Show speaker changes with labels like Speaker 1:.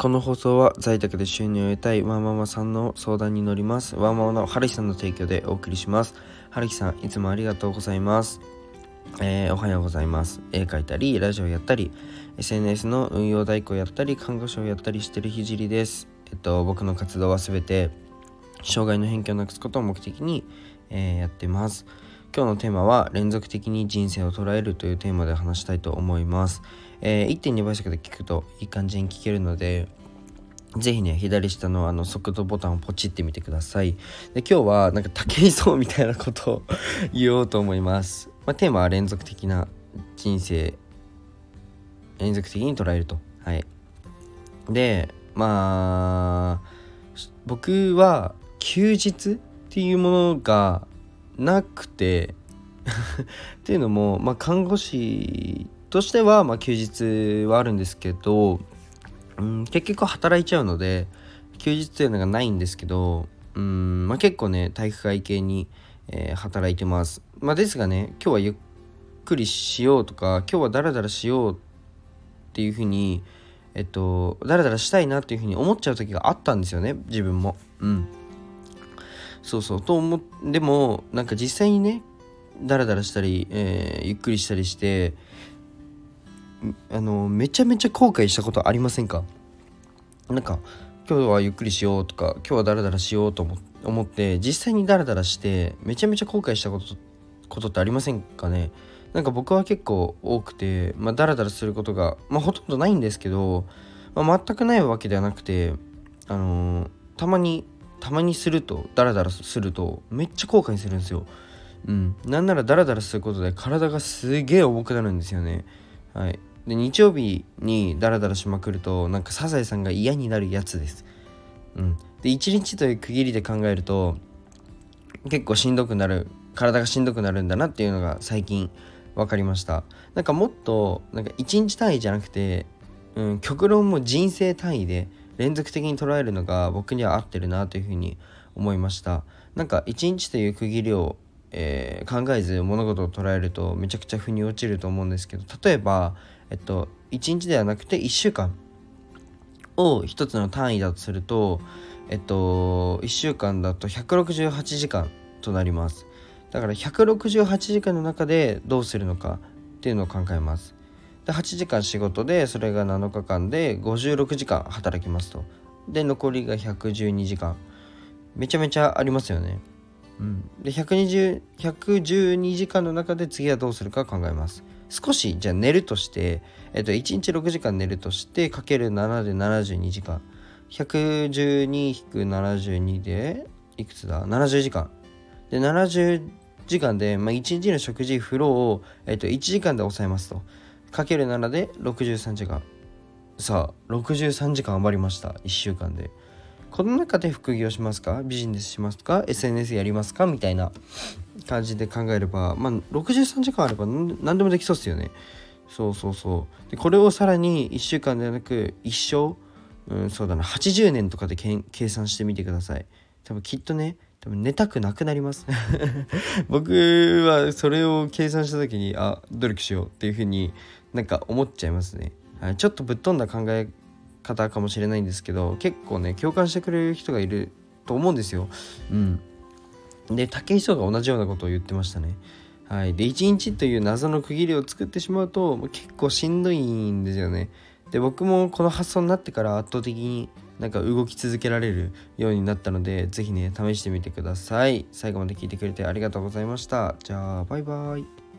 Speaker 1: この放送は在宅で収入を得たいワーママさんの相談に乗ります。ワーママの春日さんの提供でお送りします。春日さん、いつもありがとうございます。えー、おはようございます。絵描いたり、ラジオやったり、SNS の運用代行やったり、看護師をやったりしてるひじりです。えっと、僕の活動はすべて、障害の偏見をなくすことを目的に、えー、やってます。今日のテーマは連続的に人生を捉えるというテーマで話したいと思います。えー、1.2倍速で聞くといい感じに聞けるので、ぜひね、左下のあの速度ボタンをポチってみてください。で、今日はなんか武井壮みたいなことを言おうと思います。まあ、テーマは連続的な人生、連続的に捉えると。はい。で、まあ、僕は休日っていうものがなくて。っていうのも、まあ、看護師としては、まあ、休日はあるんですけど、うん、結局働いちゃうので休日というのがないんですけど、うんまあ、結構ね体育会系に、えー、働いてます、まあ、ですがね今日はゆっくりしようとか今日はダラダラしようっていうふうにえっとダラダラしたいなっていうふうに思っちゃう時があったんですよね自分も。うん。そうそう。と思でもなんか実際にねダラダラしたり、えー、ゆっくりしたりしてあのめちゃめちゃ後悔したことありませんか？なんか今日はゆっくりしようとか今日はダラダラしようと思って実際にダラダラしてめちゃめちゃ後悔したことことってありませんかね？なんか僕は結構多くて、まあ、ダラダラすることが、まあ、ほとんどないんですけど、まあ、全くないわけではなくて、あのー、たまにたまにするとダラダラするとめっちゃ後悔するんですよ。うん、なんならダラダラすることで体がすげえ重くなるんですよね。はい、で日曜日にダラダラしまくるとなんかサザエさんが嫌になるやつです。うん、で1日という区切りで考えると結構しんどくなる体がしんどくなるんだなっていうのが最近分かりましたなんかもっとなんか1日単位じゃなくて、うん、極論も人生単位で連続的に捉えるのが僕には合ってるなというふうに思いましたなんか1日という区切りを、えー、考えず物事を捉えるとめちゃくちゃ腑に落ちると思うんですけど例えばえっと、1日ではなくて1週間を一つの単位だとすると、えっと、1週間だと168時間となります。だから168時間の中でどうするのかっていうのを考えます。で8時間仕事でそれが7日間で56時間働きますと。で残りが112時間。めちゃめちゃありますよね。うん、で120 112時間の中で次はどうするか考えます。少しじゃあ寝るとして、えっと、1日6時間寝るとしてかける7で72時間112-72でいくつだ？70時間で70時間で、まあ、1日の食事風呂を、えっと、1時間で抑えますと7で63時間。さあ63時間余りました。1週間で。この中で副業しますか？ビジネスしますか？SNS やりますか？みたいな感じで考えれば、まあ、63時間あれば何でもできそうですよね。そうそうそう。でこれをさらに1週間ではなく一生、うん、そうだな、80年とかで計算してみてください。多分きっとね、多分寝たくなくなります。僕はそれを計算した時に、あ、努力しようっていうふうになんか思っちゃいますね。はい、ちょっとぶっ飛んだ考え方かもしれないんですけど、結構ね、共感してくれる人がいると思うんですよ。うん。で、武井壮が同じようなことを言ってましたね。はい。で、1日という謎の区切りを作ってしまうと、結構しんどいんですよね。で、僕もこの発想になってから圧倒的になんか動き続けられるようになったので、是非ね、試してみてください。最後まで聞いてくれてありがとうございました。じゃあ、バイバイ。